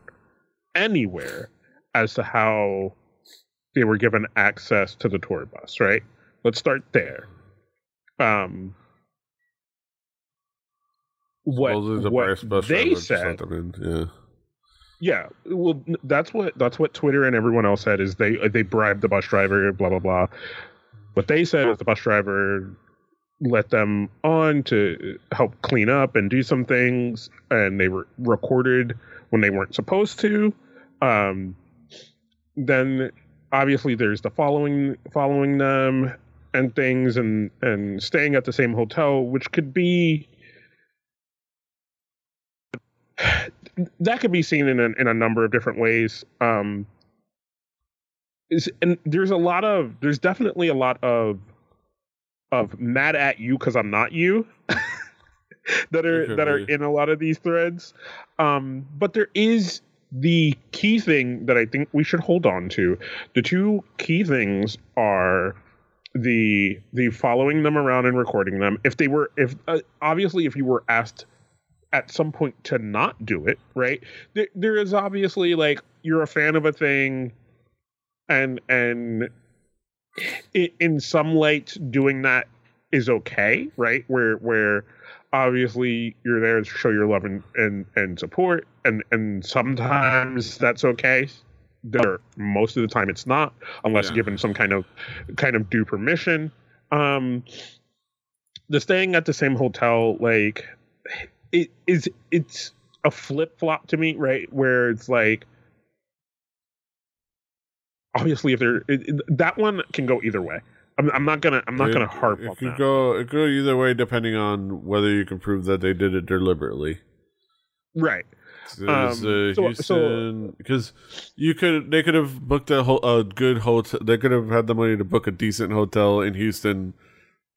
anywhere as to how they were given access to the tour bus, right? Let's start there. Um, what, the what they said. Yeah. Yeah, well, that's what that's what Twitter and everyone else said is they they bribed the bus driver, blah blah blah. What they said is the bus driver let them on to help clean up and do some things, and they were recorded when they weren't supposed to. Um, then obviously there's the following following them and things, and and staying at the same hotel, which could be that could be seen in a, in a number of different ways. Um, is, and there's a lot of there's definitely a lot of of mad at you because I'm not you that are that are in a lot of these threads. Um, but there is the key thing that I think we should hold on to. The two key things are the the following them around and recording them. If they were if uh, obviously if you were asked at some point to not do it, right? There, there is obviously like you're a fan of a thing, and and in some lights doing that is okay, right? Where where obviously you're there to show your love and and, and support, and and sometimes that's okay. There, most of the time it's not, unless yeah. given some kind of kind of due permission. Um, the staying at the same hotel, like it is it's a flip flop to me, right? Where it's like obviously if there it, it, that one can go either way. I'm, I'm not gonna I'm not it, gonna harp it on could that. go it could go either way depending on whether you can prove that they did it deliberately. Right. Um, so, Houston, because so, you could they could have booked a, ho- a good hotel. They could have had the money to book a decent hotel in Houston,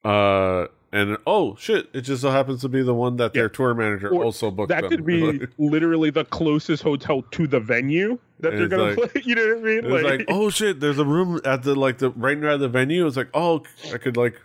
uh, and oh shit, it just so happens to be the one that their tour manager or also booked. That them. could be literally the closest hotel to the venue that and they're gonna like, play. You know what I mean? Like, like, oh shit, there's a room at the like the right near the venue. It's like, oh, I could like,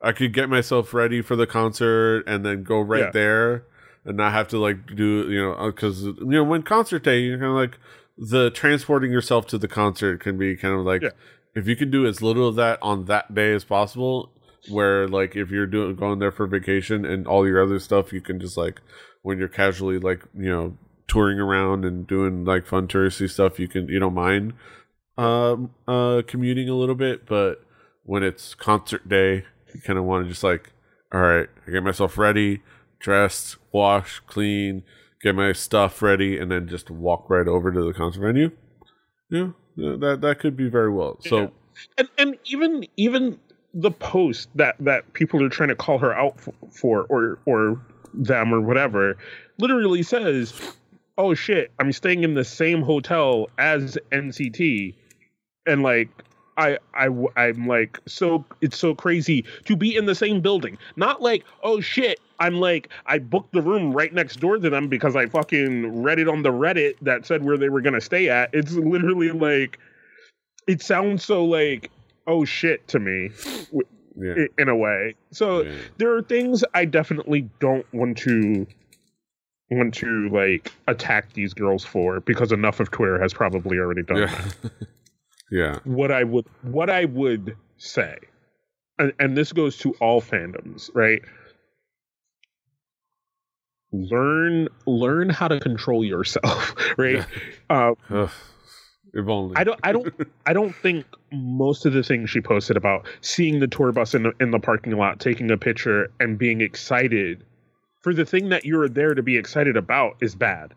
I could get myself ready for the concert and then go right yeah. there and not have to like do you know because uh, you know when concert day you're kind of like the transporting yourself to the concert can be kind of like yeah. if you can do as little of that on that day as possible where like if you're doing going there for vacation and all your other stuff you can just like when you're casually like you know touring around and doing like fun touristy stuff you can you don't mind um uh commuting a little bit but when it's concert day you kind of want to just like all right i get myself ready dressed wash clean get my stuff ready and then just walk right over to the concert venue yeah that that could be very well so yeah. and and even even the post that that people are trying to call her out for, or or them or whatever literally says oh shit i'm staying in the same hotel as nct and like I, I i'm like so it's so crazy to be in the same building. Not like oh shit i'm like i booked the room right next door to them because i fucking read it on the reddit that said where they were gonna stay at. It's literally like it sounds so like oh shit to me yeah. in a way. So yeah. there are things I definitely don't want to want to like attack these girls for because enough of Twitter has probably already done yeah. that. yeah. What I would what I would say and, and this goes to all fandoms, right? learn learn how to control yourself, right? Yeah. Uh, if only. I don't I don't I don't think most of the things she posted about seeing the tour bus in the, in the parking lot, taking a picture and being excited for the thing that you're there to be excited about is bad,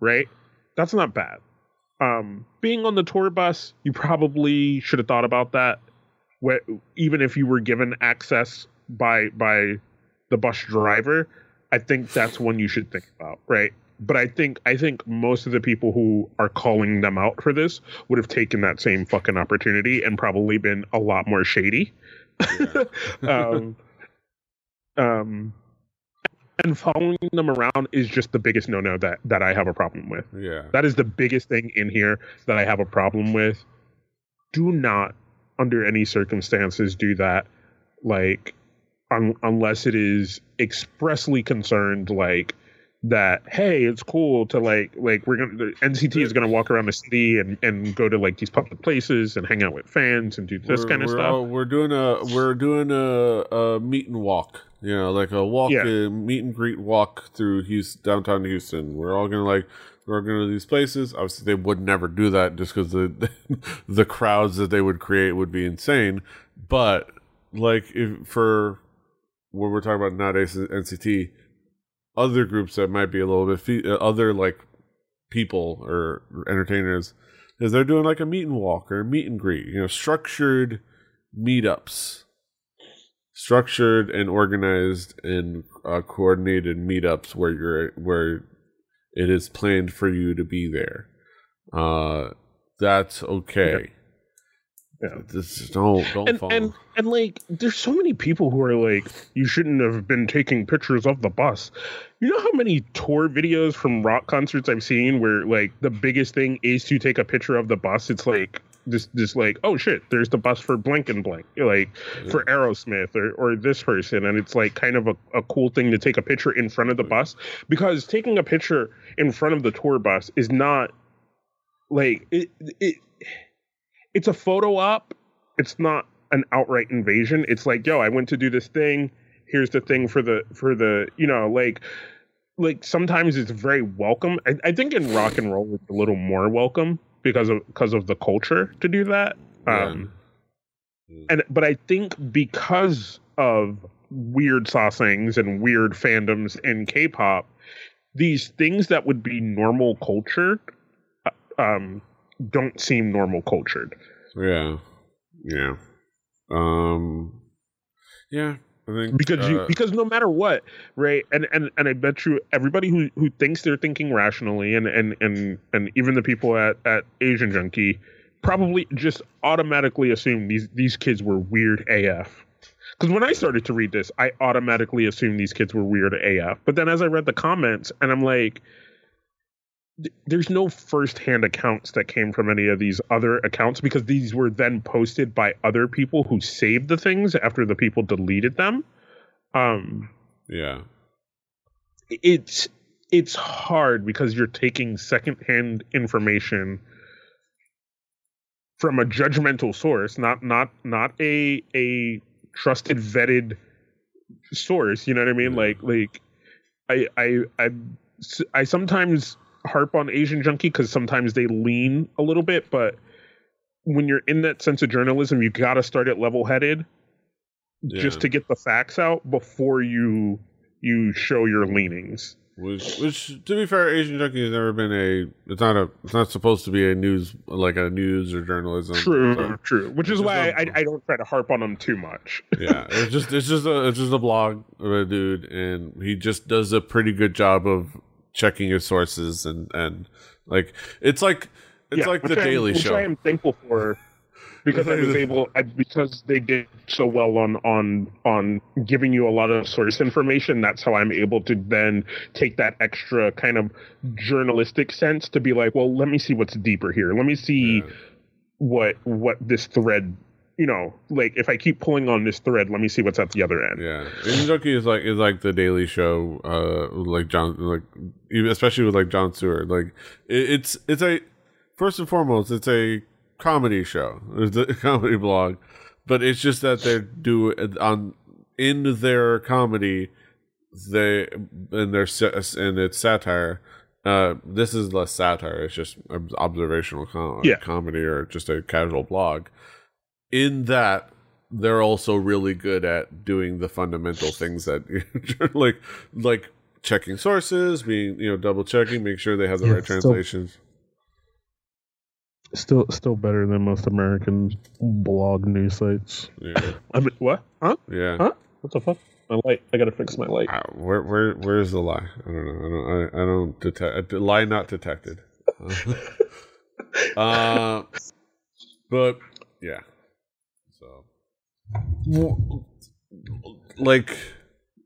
right? That's not bad. Um, being on the tour bus, you probably should have thought about that. Wh- even if you were given access by by the bus driver, I think that's one you should think about, right? But I think I think most of the people who are calling them out for this would have taken that same fucking opportunity and probably been a lot more shady. Yeah. um, um, and following them around is just the biggest no-no that that I have a problem with. yeah. That is the biggest thing in here that I have a problem with. Do not, under any circumstances, do that. Like, un- unless it is expressly concerned, like that. Hey, it's cool to like, like we're gonna. The NCT is gonna walk around the city and and go to like these public places and hang out with fans and do this We're- kind of we're stuff. we're doing a we're doing a, a meet and walk. You know, like a walk, Yeah. uh, meet and greet walk through Houston, downtown Houston. We're all gonna like we're going to these places. Obviously, they would never do that just because the the crowds that they would create would be insane. But like if for what we're talking about nowadays, NCT, other groups that might be a little bit fe- uh, other like people or entertainers is they're doing like a meet and walk or meet and greet, you know, structured meetups, structured and organized and uh, coordinated meetups where you're where it is planned for you to be there. Uh, that's okay. Yeah. Just don't don't and, fall. and and like there's so many people who are like you shouldn't have been taking pictures of the bus you know how many tour videos from rock concerts i've seen where like the biggest thing is to take a picture of the bus it's like this this like oh shit there's the bus for blank and blank like for aerosmith or, or this person and it's like kind of a, a cool thing to take a picture in front of the bus because taking a picture in front of the tour bus is not like it, it it's a photo op. It's not an outright invasion. It's like yo i went to do this thing. Here's the thing for the for the you know like like sometimes it's very welcome. I, I think in rock and roll it's a little more welcome because of because of the culture to do that. Yeah. um and but i think because of weird sasaengs and weird fandoms in k-pop these things that would be normal culture uh, um don't seem normal cultured. Yeah, yeah, um, yeah. I think because you uh, because no matter what right and and and i bet you everybody who who thinks they're thinking rationally and and and and even the people at at asian junkie probably just automatically assume these these kids were weird af because when i started to read this i automatically assumed these kids were weird af but then as i read the comments and i'm like there's no first-hand accounts that came from any of these other accounts because these were then posted by other people who saved the things after the people deleted them. Um yeah, it's it's hard because you're taking secondhand information from a judgmental source not not not a a trusted vetted source you know what i mean? Yeah. like like i i i i sometimes harp on asian junkie because sometimes they lean a little bit but when you're in that sense of journalism you got to start it level headed just to get the facts out before you you show your leanings. Which, which, to be fair, Asian Junkie has never been a. It's not a. It's not supposed to be a news like a news or journalism. True, so, true. Which is is why I, I don't try to harp on them too much. yeah, it's just it's just a it's just a blog of a dude, and he just does a pretty good job of checking your sources and and like it's like it's Yeah, like the I Daily which Show. I am thankful for because I was able because they did so well on on on giving you a lot of source information. That's how I'm able to then take that extra kind of journalistic sense to be like, well, let me see what's deeper here. Let me see Yeah. what what this thread. You know, like if I keep pulling on this thread, let me see what's at the other end. Yeah, Junkie is like is like the Daily Show, uh, like John, like especially with like Jon Stewart. Like it, it's it's a first and foremost, it's a comedy show. It's a comedy blog, but it's just that they do on in their comedy. they and their and it's satire. Uh, this is less satire; it's just observational com- Yeah. comedy or just a casual blog. In that, they're also really good at doing the fundamental things that like like checking sources, being you know double checking, make sure they have the Yeah, right translations. Still, still better than most American blog news sites. Yeah, I mean, what? Huh? yeah. Huh? What the fuck? My light. I gotta fix my light. Uh, where where where's the lie? I don't know. I don't I, I don't detect lie not detected. uh, but yeah. Like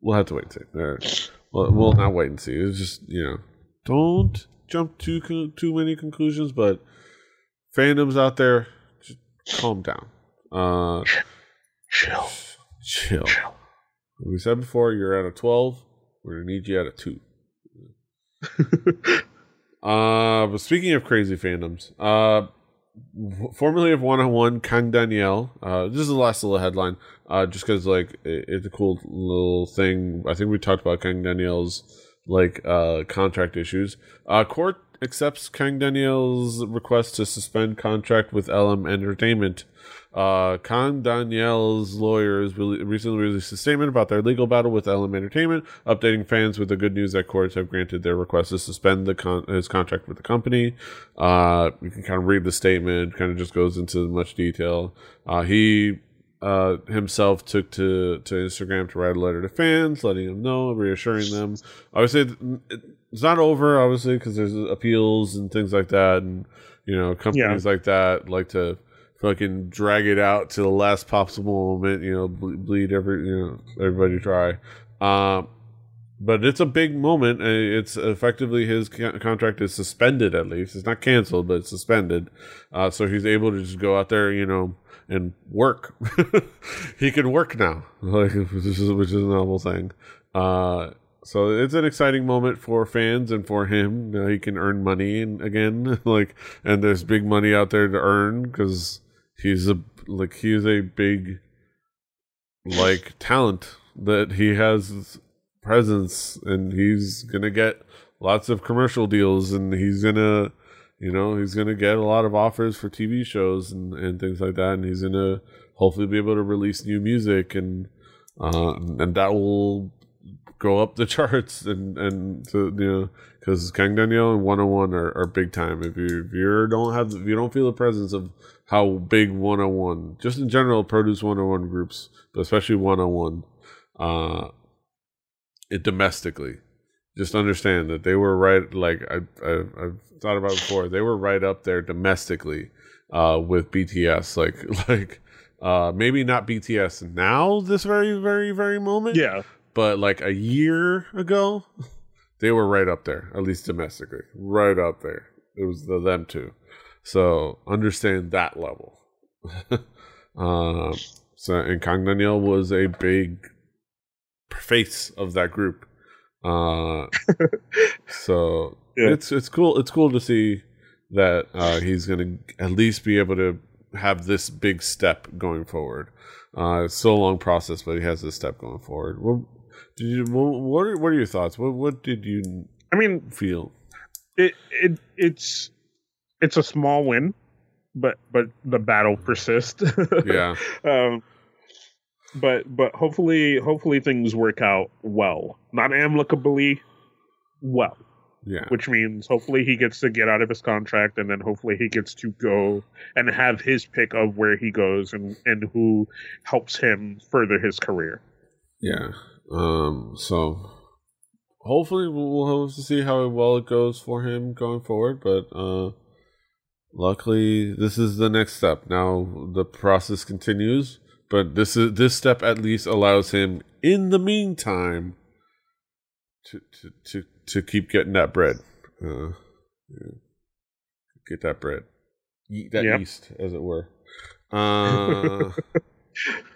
we'll have to wait and see. Well, we'll not wait and see. It's just you know, don't jump too con- too many conclusions. But fandoms out there, just calm down. Uh, Chill. chill. We said before, you're at a 12. We're to need you at a 2. uh, but speaking of crazy fandoms, uh, formerly of Wanna One, Kang Daniel. Uh, this is the last little headline, uh, just because like it, it's a cool little thing. I think we talked about Kang Daniel's like uh contract issues. Uh, court accepts Kang Daniel's request to suspend contract with LM Entertainment. Uh, Kang Daniel's lawyers recently released a statement about their legal battle with LM Entertainment, updating fans with the good news that courts have granted their request to suspend the con- his contract with the company. Uh, you can kind of read the statement; kind of just goes into much detail. Uh, he uh, himself took to to Instagram to write a letter to fans, letting them know, reassuring them. Obviously, it- it's not over, obviously, because there's appeals and things like that, and you know, companies like that like to fucking drag it out to the last possible moment. You know, ble- bleed every you know everybody try. Um, but it's a big moment. It's effectively his contract is suspended. At least it's not canceled, but it's suspended. Uh, so he's able to just go out there, you know, and work. he can work now, like which is which is a novel thing. Uh, so it's an exciting moment for fans and for him. You know, he can earn money and again, like, and there's big money out there to earn because he's a like he's a big like talent that he has presence and he's gonna get lots of commercial deals and he's gonna you know he's gonna get a lot of offers for tv shows and, and things like that and he's gonna hopefully be able to release new music and uh and that will go up the charts and and to, you know because Kang Daniel and Wanna One are, are big time if you if you don't have if you don't feel the presence of how big 101 just in general produce 101 groups but especially Wanna One uh it domestically just understand that they were right like I, I i've thought about before they were right up there domestically uh with bts like like uh maybe not bts now this very very very moment Yeah. But like a year ago they were right up there at least domestically right up there. It was the them two. So understand that level. Um so and kang daniel was a big face of that group. Uh so Yeah. it's it's cool it's cool to see that uh he's gonna at least be able to have this big step going forward. Uh it's still a long process but he has this step going forward. Well did you what are, what are your thoughts what what did you I mean, feel it it it's it's a small win, but but the battle persists. yeah um, but but hopefully hopefully things work out well, not amicably, well. yeah Which means hopefully he gets to get out of his contract, and then hopefully he gets to go and have his pick of where he goes and and who helps him further his career. Yeah. Um. So hopefully we'll have to see how well it goes for him going forward. But uh, luckily this is the next step. Now the process continues, but this is this step at least allows him in the meantime to to to, to keep getting that bread. Uh, yeah. Get that bread. Eat that Yep. yeast, as it were. Uh,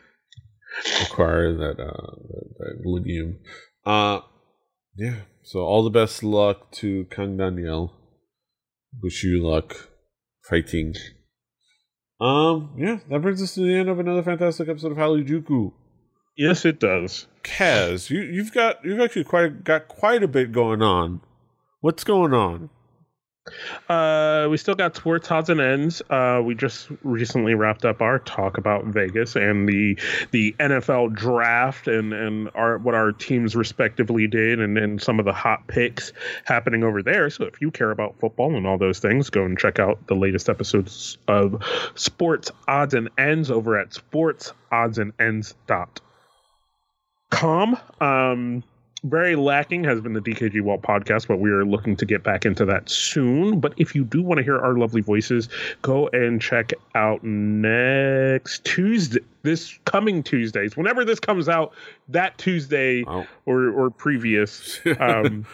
acquire that uh that, that. Uh yeah. So all the best luck to Kang Daniel. Wish you luck fighting. Um yeah, that brings us to the end of another fantastic episode of Hallyu Juku. Yes, it does. Kaz, you you've got you've actually quite got quite a bit going on. What's going on? Uh, we still got sports odds and ends. Uh, we just recently wrapped up our talk about Vegas and the the NFL draft and and our what our teams respectively did and and some of the hot picks happening over there. So if you care about football and all those things, go and check out the latest episodes of Sports Odds and Ends over at sportsoddsandends.com. Um, very lacking has been the DKG Walt podcast, but we are looking to get back into that soon. But if you do want to hear our lovely voices, go and check out next Tuesday, this coming Tuesdays, whenever this comes out, that Tuesday Oh. or or previous. Um,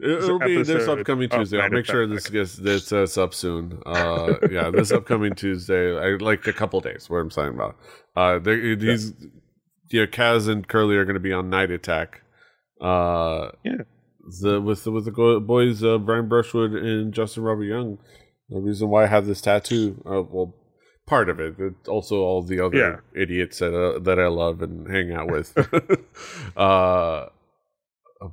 It'll be this upcoming Tuesday. I'll make sure this gets this uh, up soon. Uh, yeah, this upcoming Tuesday, I, like a couple days. What I'm saying about. Uh, these, yeah, Kaz and Curly are going to be on Night Attack. Uh, Yeah. the with the, with the boys uh, Brian Brushwood and Justin Robert Young. The reason why I have this tattoo, uh, well, part of it, but also all the other Yeah. idiots that uh, that I love and hang out with. uh,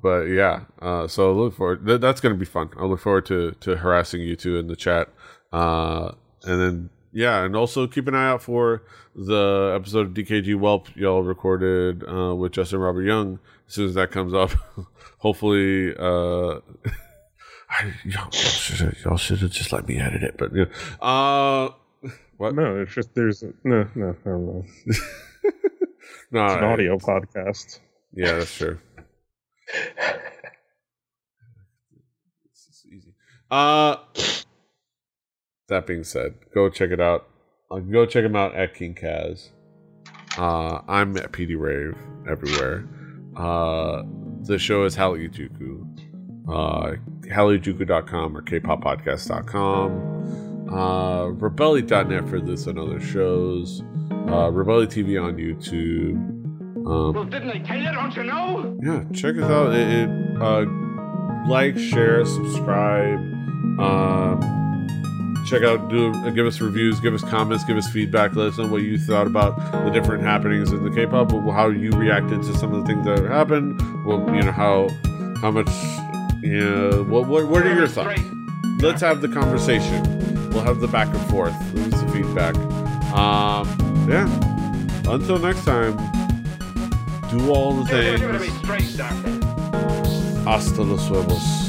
but yeah, uh, so I look forward. Th- that's going to be fun. I look forward to to harassing you two in the chat, uh, and then yeah, and also keep an eye out for the episode of DKG Whelp y'all recorded uh, with Justin Robert Young. As soon as that comes up, hopefully. Uh, I, y'all should have y'all should have just let me edit it, but yeah. Uh, what? no, it's just there's no no no no. It's No, an audio podcast. Yeah, that's true. Is easy. Uh, that being said, go check it out. Uh, go check him out at King Kaz. Uh, I'm at PD Rave everywhere. Uh, the show is Hallyu Juku. Uh, Hallyujuku.com or kpoppodcast.com. Uh, Rebelli.net for this and other shows. Uh, Rebelli TV on YouTube. Um, Well, didn't I tell you? Don't you know? yeah, check us out. It, it uh, like, share, subscribe. Um, check out, do give us reviews, give us comments, give us feedback. Let us know what you thought about the different happenings in the K-pop, how you reacted to some of the things that happened. Well, you know how how much. You know, what what what are your thoughts? Let's have the conversation. We'll have the back and forth. Is the feedback. Um, yeah. Until next time, do all the You're gonna be things. Hasta los huevos.